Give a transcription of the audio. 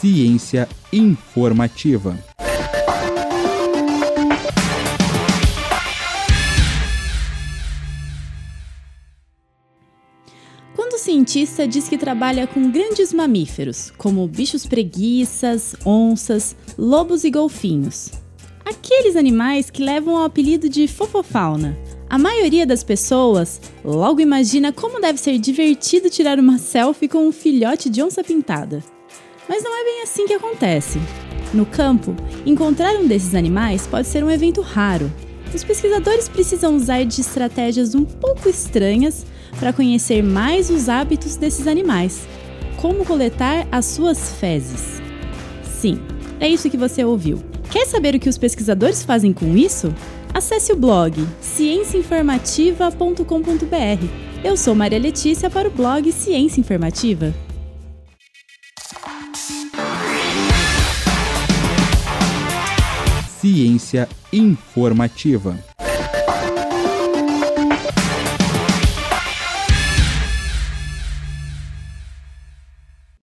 Ciência informativa. Quando o cientista diz que trabalha com grandes mamíferos, como bichos preguiças, onças, lobos e golfinhos, aqueles animais que levam ao apelido de fofofauna, a maioria das pessoas logo imagina como deve ser divertido tirar uma selfie com um filhote de onça pintada. Mas não é bem assim que acontece. No campo, encontrar um desses animais pode ser um evento raro. Os pesquisadores precisam usar de estratégias um pouco estranhas para conhecer mais os hábitos desses animais, como coletar as suas fezes. Sim, é isso que você ouviu. Quer saber o que os pesquisadores fazem com isso? Acesse o blog cienciainformativa.com.br. Eu sou Maria Letícia para o blog Ciência Informativa. Ciência informativa.